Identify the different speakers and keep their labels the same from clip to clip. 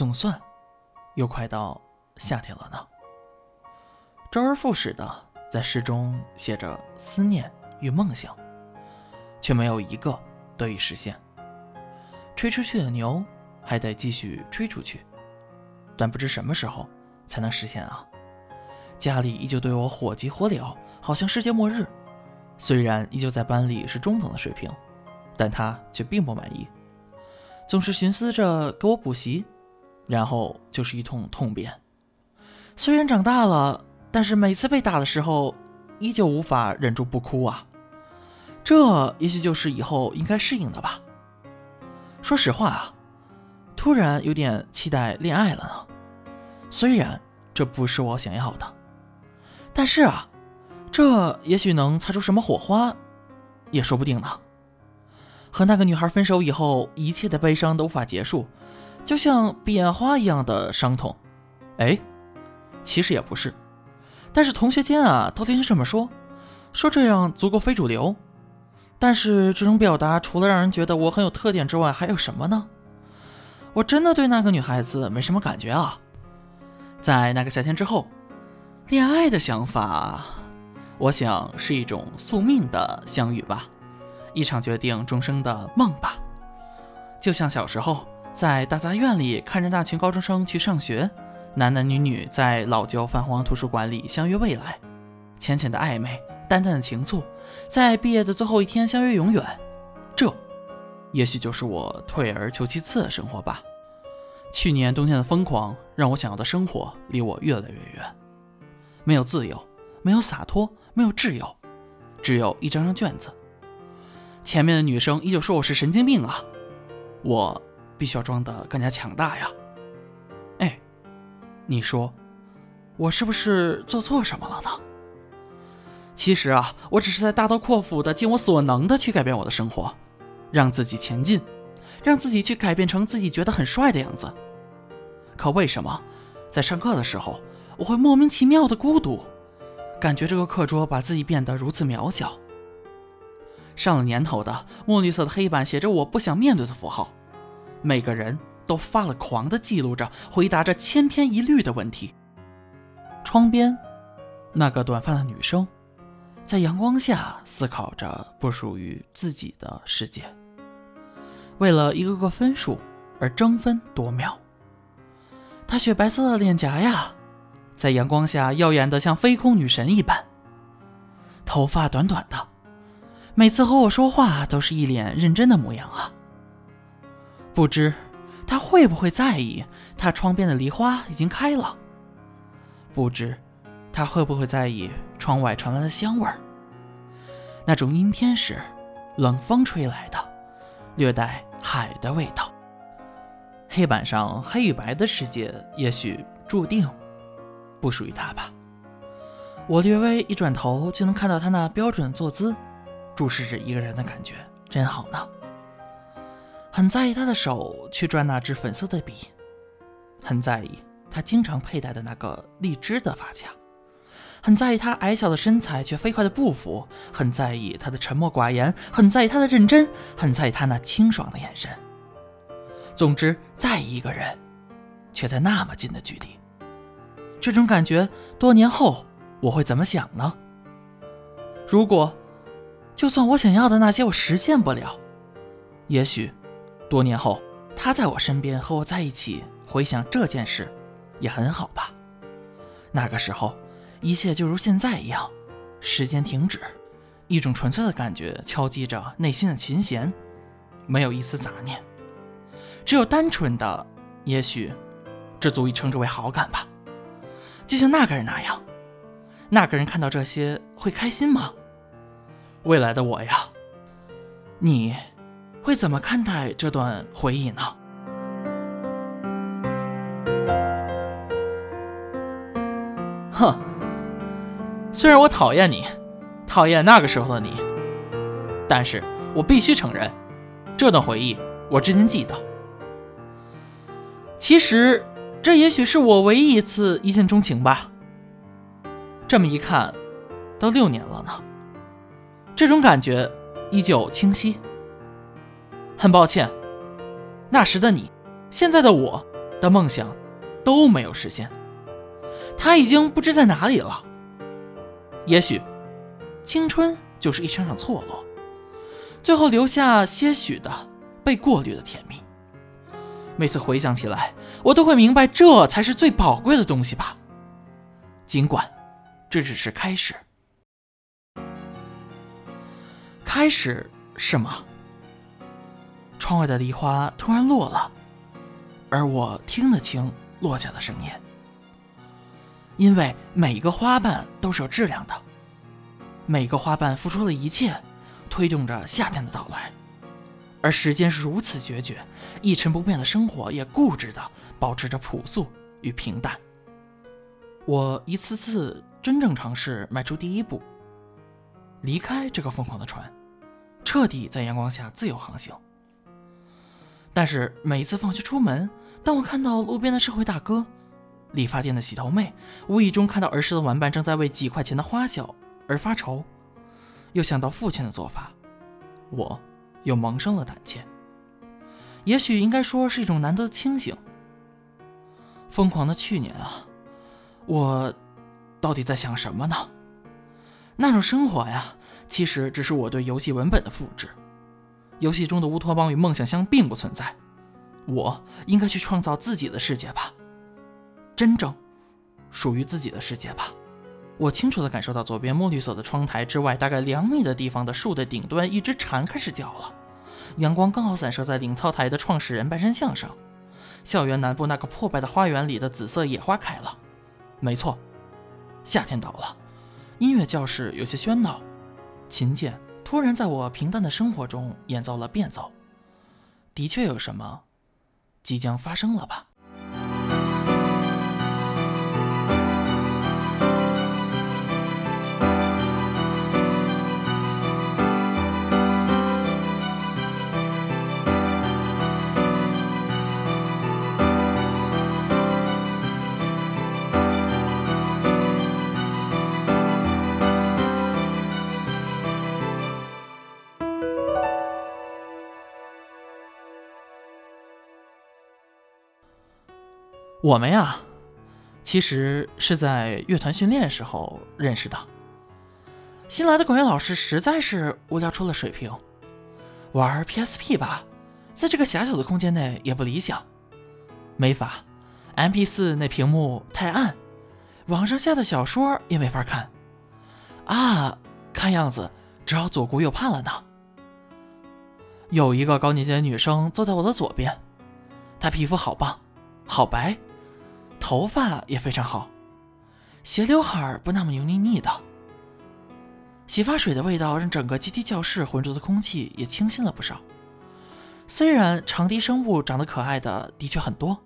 Speaker 1: 总算又快到夏天了呢。周而复始的在诗中写着思念与梦想，却没有一个得以实现。吹出去的牛还得继续吹出去，但不知什么时候才能实现啊！家里依旧对我火急火燎，好像世界末日。虽然依旧在班里是中等的水平，但他却并不满意，总是寻思着给我补习，然后就是一通痛扁。虽然长大了，但是每次被打的时候，依旧无法忍住不哭啊。这也许就是以后应该适应的吧。说实话啊，突然有点期待恋爱了呢。虽然这不是我想要的，但是啊。这也许能擦出什么火花，也说不定呢。和那个女孩分手以后，一切的悲伤都无法结束，就像彼岸花一样的伤痛。哎，其实也不是，但是同学间啊，都听这么说，说这样足够非主流。但是这种表达，除了让人觉得我很有特点之外，还有什么呢？我真的对那个女孩子没什么感觉啊。在那个夏天之后，恋爱的想法。我想是一种宿命的相遇吧，一场决定终生的梦吧。就像小时候在大杂院里看着那群高中生去上学，男男女女在老旧泛黄图书馆里相约未来，浅浅的暧昧，淡淡的情愫，在毕业的最后一天相约永远。这，也许就是我退而求其次的生活吧。去年冬天的疯狂让我想要的生活离我越来越远，没有自由，没有洒脱。没有挚友，只有一张张卷子。前面的女生依旧说我是神经病啊，我必须要装得更加强大呀。哎，你说我是不是做错什么了呢？其实啊，我只是在大刀阔斧的尽我所能的去改变我的生活，让自己前进，让自己去改变成自己觉得很帅的样子。可为什么在上课的时候我会莫名其妙的孤独？感觉这个课桌把自己变得如此渺小。上了年头的墨绿色的黑板写着我不想面对的符号，每个人都发了狂的记录着，回答着千篇一律的问题。窗边，那个短发的女生，在阳光下思考着不属于自己的世界，为了一个个分数而争分夺秒。她雪白色的脸颊呀。在阳光下耀眼的像飞空女神一般，头发短短的，每次和我说话都是一脸认真的模样啊。不知他会不会在意，他窗边的梨花已经开了。不知他会不会在意窗外传来的香味儿，那种阴天时冷风吹来的，略带海的味道。黑板上黑与白的世界，也许注定。不属于他吧？我略微一转头，就能看到他那标准坐姿，注视着一个人的感觉真好呢。很在意他的手去转那支粉色的笔，很在意他经常佩戴的那个荔枝的发卡，很在意他矮小的身材却飞快的步幅，很在意他的沉默寡言，很在意他的认真，很在意他那清爽的眼神。总之，在意一个人，却在那么近的距离。这种感觉，多年后我会怎么想呢？如果，就算我想要的那些我实现不了，也许，多年后他在我身边和我在一起，回想这件事，也很好吧。那个时候，一切就如现在一样，时间停止，一种纯粹的感觉敲击着内心的琴弦，没有一丝杂念，只有单纯的，也许，这足以称之为好感吧。就像那个人那样，那个人看到这些会开心吗？未来的我呀，你会怎么看待这段回忆呢？哼，虽然我讨厌你，讨厌那个时候的你，但是我必须承认，这段回忆我至今记得。其实。这也许是我唯一一次一见钟情吧。这么一看，都六年了呢，这种感觉依旧清晰。很抱歉，那时的你，现在的我，的梦想都没有实现。他已经不知在哪里了。也许，青春就是一场场错落，最后留下些许的被过滤的甜蜜。每次回想起来，我都会明白，这才是最宝贵的东西吧。尽管这只是开始，开始是吗？窗外的梨花突然落了，而我听得清落下的声音。因为每一个花瓣都是有质量的，每个花瓣付出了一切，推动着夏天的到来。而时间是如此决绝，一成不变的生活也固执地保持着朴素与平淡。我一次次真正尝试迈出第一步，离开这个疯狂的船，彻底在阳光下自由航行。但是每一次放学出门，当我看到路边的社会大哥、理发店的洗头妹，无意中看到儿时的玩伴正在为几块钱的花销而发愁，又想到父亲的做法，我。又萌生了胆怯，也许应该说是一种难得的清醒。疯狂的去年啊，我到底在想什么呢？那种生活呀，其实只是我对游戏文本的复制。游戏中的乌托邦与梦想乡并不存在，我应该去创造自己的世界吧，真正属于自己的世界吧。我清楚地感受到，左边墨绿色的窗台之外，大概两米的地方的树的顶端，一只蝉开始叫了。阳光刚好散射在领操台的创始人半身像上。校园南部那个破败的花园里的紫色野花开了。没错，夏天到了。音乐教室有些喧闹，琴键突然在我平淡的生活中演奏了变奏。的确有什么即将发生了吧？我们呀，其实是在乐团训练时候认识的。新来的管乐老师实在是无聊出了水平，玩 PSP 吧，在这个狭小的空间内也不理想。没法，MP4 那屏幕太暗，网上下的小说也没法看。啊，看样子只好左顾右盼了呢。有一个高年级的女生坐在我的左边，她皮肤好棒，好白。头发也非常好，斜刘海儿不那么油腻腻的。洗发水的味道让整个阶梯教室浑浊的空气也清新了不少。虽然长笛生物长得可爱的的确很多，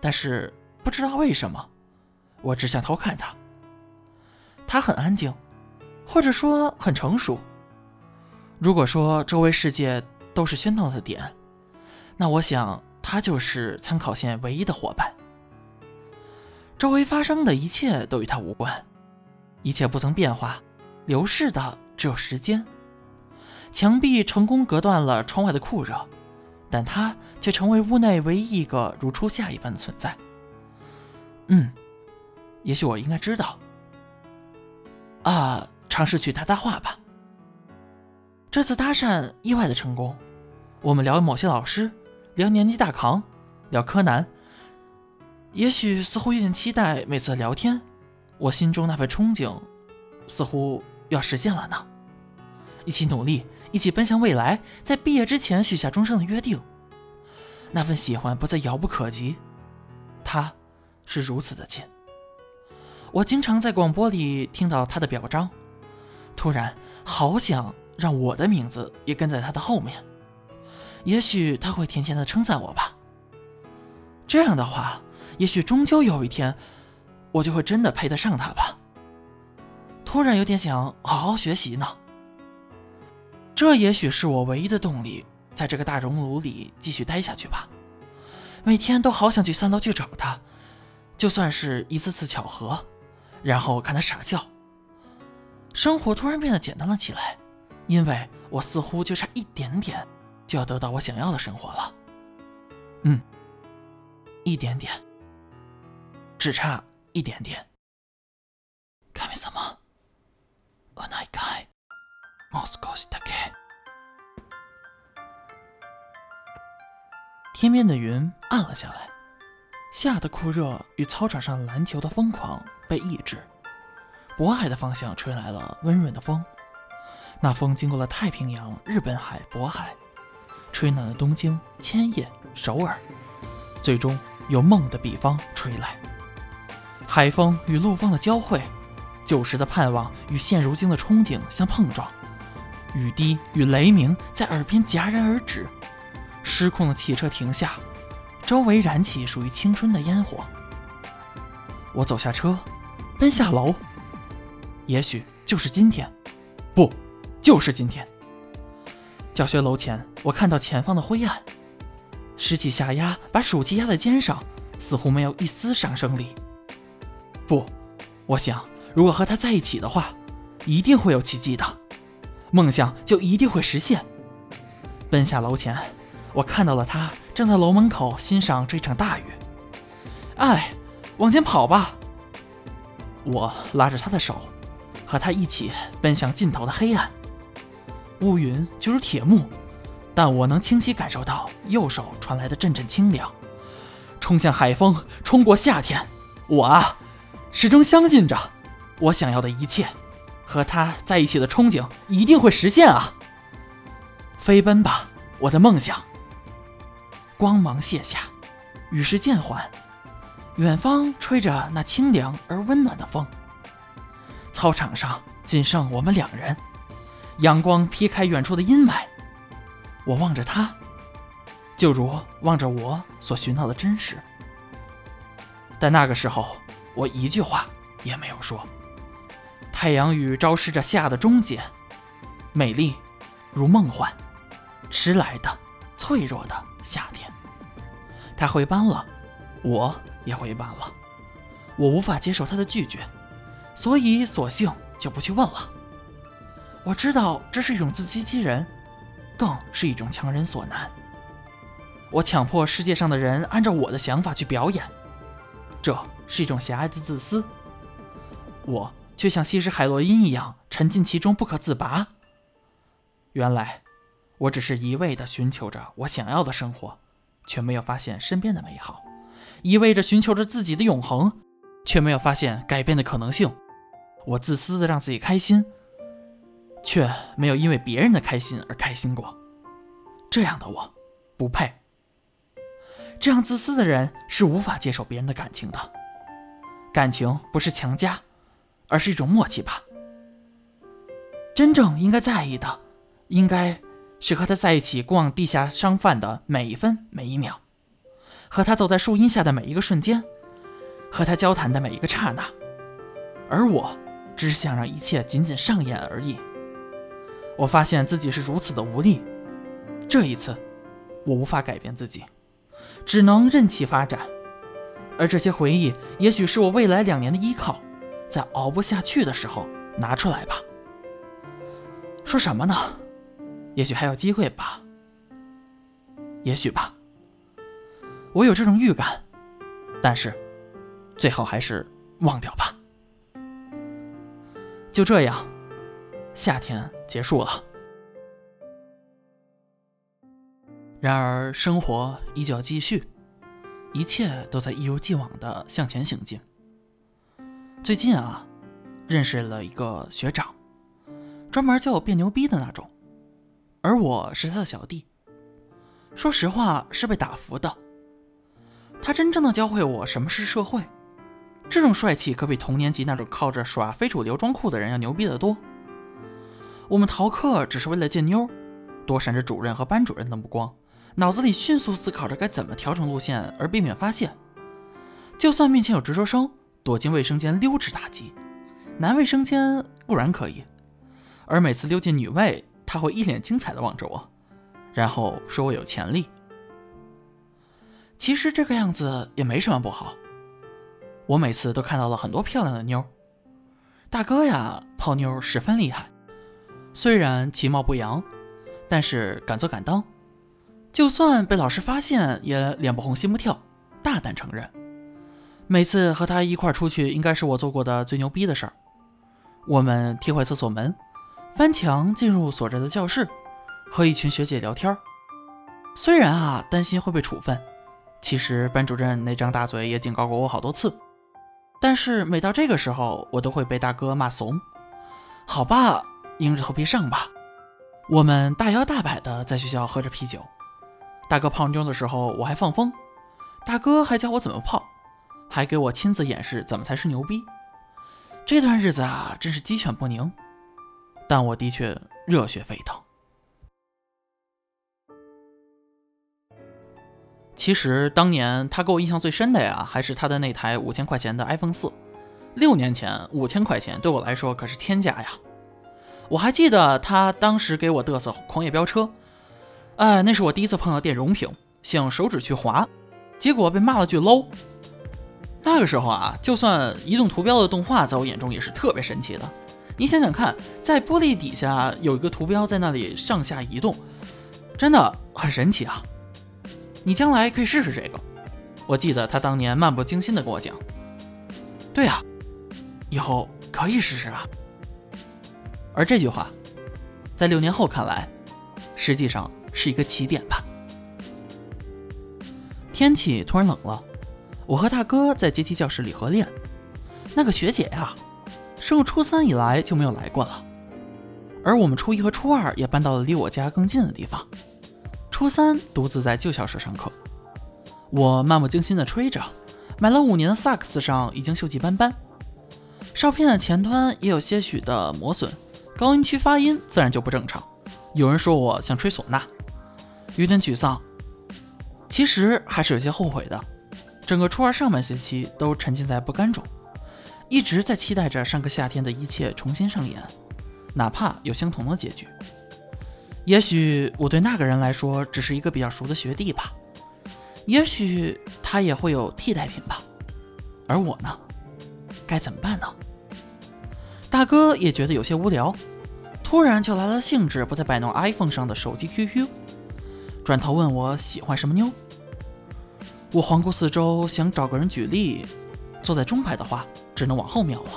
Speaker 1: 但是不知道为什么，我只想偷看他。他很安静，或者说很成熟。如果说周围世界都是喧闹的点，那我想他就是参考线唯一的伙伴。周围发生的一切都与他无关，一切不曾变化，流逝的只有时间。墙壁成功隔断了窗外的酷热，但他却成为屋内唯一一个如初夏一般的存在。嗯，也许我应该知道。啊，尝试去搭搭话吧。这次搭讪意外的成功，我们聊某些老师，聊年级大扛，聊柯南。也许似乎有点期待每次聊天，我心中那份憧憬，似乎要实现了呢。一起努力，一起奔向未来，在毕业之前许下终生的约定。那份喜欢不再遥不可及，他是如此的近。我经常在广播里听到他的表彰，突然好想让我的名字也跟在他的后面。也许他会甜甜的称赞我吧。这样的话。也许终究有一天，我就会真的配得上他吧。突然有点想好好学习呢。这也许是我唯一的动力，在这个大熔炉里继续待下去吧。每天都好想去三楼去找他，就算是一次次巧合，然后看他傻笑。生活突然变得简单了起来，因为我似乎就差一点点，就要得到我想要的生活了。嗯。一点点，只差一点点。神様、お願い、もう少しだけ。天边的云暗了下来，夏的酷热与操场上篮球的疯狂被抑制。渤海的方向吹来了温润的风，那风经过了太平洋、日本海、渤海，吹暖了东京、千叶、首尔，最终由梦的彼方吹来。 海风与陆风的交汇。旧时的盼望与现如今的憧憬相碰撞，雨滴与雷鸣在耳边戛然而止，失控的汽车停下，周围燃起属于青春的烟火。我走下车，奔下楼。也许就是今天，不，就是今天。教学楼前，我看到前方的灰暗，拾起下压，把暑气压在肩上，似乎没有一丝上升力。不，我想。如果和他在一起的话，一定会有奇迹的，梦想就一定会实现。奔下楼前，我看到了他正在楼门口欣赏这场大雨。哎，往前跑吧！我拉着他的手，和他一起奔向尽头的黑暗。乌云就如铁幕，但我能清晰感受到右手传来的阵阵清凉。冲向海风，冲过夏天，我啊，始终相信着。我想要的一切，和他在一起的憧憬一定会实现啊！飞奔吧，我的梦想！光芒卸下，雨势渐缓，远方吹着那清凉而温暖的风。操场上仅剩我们两人，阳光劈开远处的阴霾。我望着他，就如望着我所寻到的真实。但那个时候，我一句话也没有说。太阳雨昭示着夏的终结，美丽如梦幻，迟来的、脆弱的夏天。他回班了，我也回班了。我无法接受他的拒绝，所以索性就不去问了。我知道这是一种自欺欺人，更是一种强人所难。我强迫世界上的人按照我的想法去表演，这是一种狭隘的自私。我。却像吸食海洛因一样沉浸其中不可自拔。原来，我只是一味地寻求着我想要的生活，却没有发现身边的美好；一味着寻求着自己的永恒，却没有发现改变的可能性。我自私的让自己开心，却没有因为别人的开心而开心过。这样的我，不配。这样自私的人是无法接受别人的感情的。感情不是强加。而是一种默契吧。真正应该在意的，应该是和他在一起逛地下商贩的每一分每一秒，和他走在树荫下的每一个瞬间，和他交谈的每一个刹那。而我只是想让一切仅仅上演而已。我发现自己是如此的无力。这一次，我无法改变自己，只能任其发展。而这些回忆，也许是我未来两年的依靠。在熬不下去的时候拿出来吧。说什么呢？也许还有机会吧。也许吧。我有这种预感，但是最好还是忘掉吧。就这样，夏天结束了。然而，生活依旧继续，一切都在一如既往的向前行进。最近啊，认识了一个学长，专门教我变牛逼的那种，而我是他的小弟。说实话，是被打服的。他真正的教会我什么是社会，这种帅气可比同年级那种靠着耍非主流装酷的人要牛逼得多。我们逃课只是为了见妞，躲闪着主任和班主任的目光，脑子里迅速思考着该怎么调整路线而避免发现。就算面前有值周生。躲进卫生间溜之大吉，男卫生间固然可以，而每次溜进女卫，他会一脸精彩的望着我，然后说我有潜力。其实这个样子也没什么不好，我每次都看到了很多漂亮的妞。大哥呀，泡妞十分厉害，虽然其貌不扬，但是敢做敢当，就算被老师发现也脸不红心不跳，大胆承认，每次和他一块出去，应该是我做过的最牛逼的事儿。我们踢坏厕所门，翻墙进入锁着的教室，和一群学姐聊天。虽然啊担心会被处分，其实班主任那张大嘴也警告过我好多次。但是每到这个时候，我都会被大哥骂怂。好吧，硬着头皮上吧。我们大摇大摆的在学校喝着啤酒。大哥泡妞的时候，我还放风。大哥还教我怎么泡，还给我亲自演示怎么才是牛逼。这段日子啊，真是鸡犬不宁。但我的确热血沸腾。其实当年他给我印象最深的呀，还是他的那台五千块钱的 iPhone 四。六年前五千块钱对我来说可是天价呀！我还记得他当时给我嘚瑟狂野飙车，哎，那是我第一次碰到电容屏，想用手指去滑，结果被骂了句 low。那个时候啊，就算移动图标的动画，在我眼中也是特别神奇的。你想想看，在玻璃底下有一个图标在那里上下移动，真的很神奇啊！你将来可以试试这个。我记得他当年漫不经心地跟我讲：“对呀，以后可以试试啊。”而这句话，在六年后看来，实际上是一个起点吧。天气突然冷了，我和大哥在阶梯教室里合练。那个学姐呀，升入初三以来就没有来过了。而我们初一和初二也搬到了离我家更近的地方。初三独自在旧校舍上课，我漫不经心地吹着，买了五年的萨克斯上已经锈迹斑斑，哨片的前端也有些许的磨损，高音区发音自然就不正常。有人说我像吹唢呐，有点沮丧，其实还是有些后悔的。整个初二上半学期都沉浸在不甘中，一直在期待着上个夏天的一切重新上演，哪怕有相同的结局。也许我对那个人来说只是一个比较熟的学弟吧，也许他也会有替代品吧，而我呢，该怎么办呢？大哥也觉得有些无聊，突然就来了兴致，不再摆弄 iPhone 上的手机 QQ，转头问我喜欢什么妞。我环顾四周，想找个人举例，坐在中排的话，只能往后瞄了。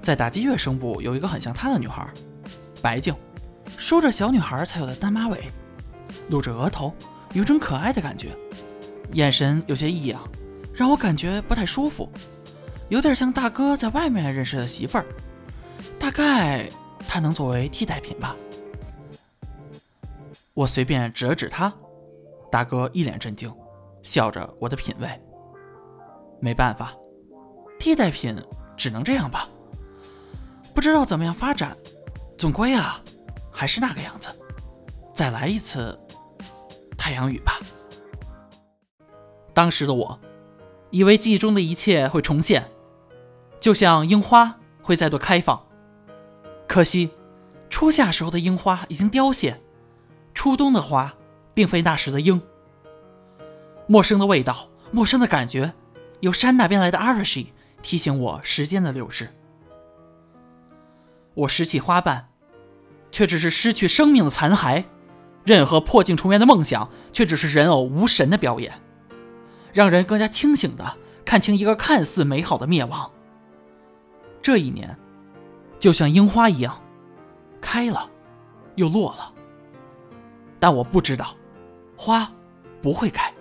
Speaker 1: 在打击乐声部有一个很像她的女孩，白净。梳着小女孩才有的单马尾，露着额头，有种可爱的感觉，眼神有些异样，让我感觉不太舒服，有点像大哥在外面认识的媳妇儿，大概她能作为替代品吧。我随便指了指他，大哥一脸震惊，笑着我的品味。没办法，替代品只能这样吧，不知道怎么样发展，总归啊。还是那个样子，再来一次太阳雨吧。当时的我，以为记忆中的一切会重现，就像樱花会再度开放。可惜，初夏时候的樱花已经凋谢，初冬的花并非那时的樱。陌生的味道，陌生的感觉，由山那边来的阿尔西提醒我时间的流逝。我拾起花瓣。却只是失去生命的残骸，任何破镜重圆的梦想，却只是人偶无神的表演，让人更加清醒的看清一个看似美好的灭亡。这一年，就像樱花一样，开了，又落了。但我不知道，花不会开，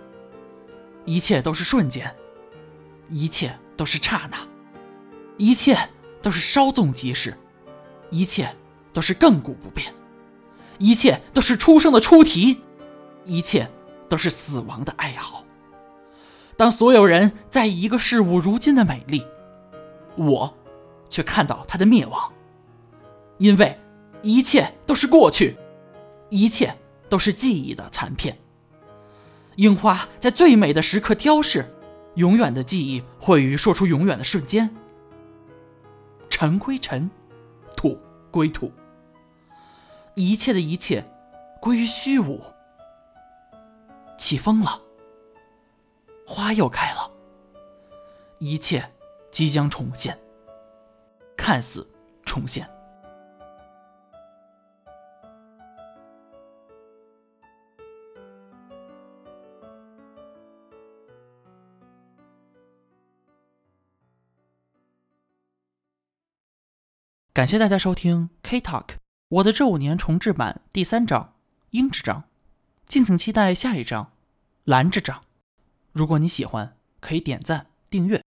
Speaker 1: 一切都是瞬间，一切都是刹那，一切都是稍纵即逝，一切。都是亘古不变，一切都是出生的出题，一切都是死亡的哀嚎。当所有人在意一个事物如今的美丽，我却看到它的灭亡。因为一切都是过去，一切都是记忆的残片。樱花在最美的时刻凋逝，永远的记忆毁于说出永远的瞬间。尘归尘，土归土。一切的一切归于虚无。起风了，花又开了，一切即将重现，看似重现。感谢大家收听 K Talk，我的这五年重置版第三章鹰之章，敬请期待下一章蓝之章。如果你喜欢，可以点赞订阅，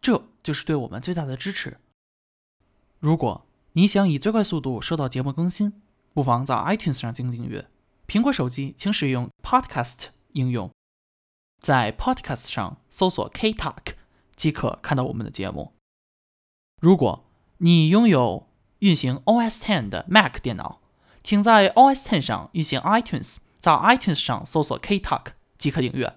Speaker 1: 这就是对我们最大的支持。如果你想以最快速度收到节目更新，不妨在 iTunes 上进行订阅。苹果手机请使用 Podcast 应用，在 Podcast 上搜索 K Talk 即可看到我们的节目。如果你拥有运行 OS Ten 的 Mac 电脑，请在 OS Ten 上运行 iTunes，在 iTunes 上搜索 K Talk 即可订阅。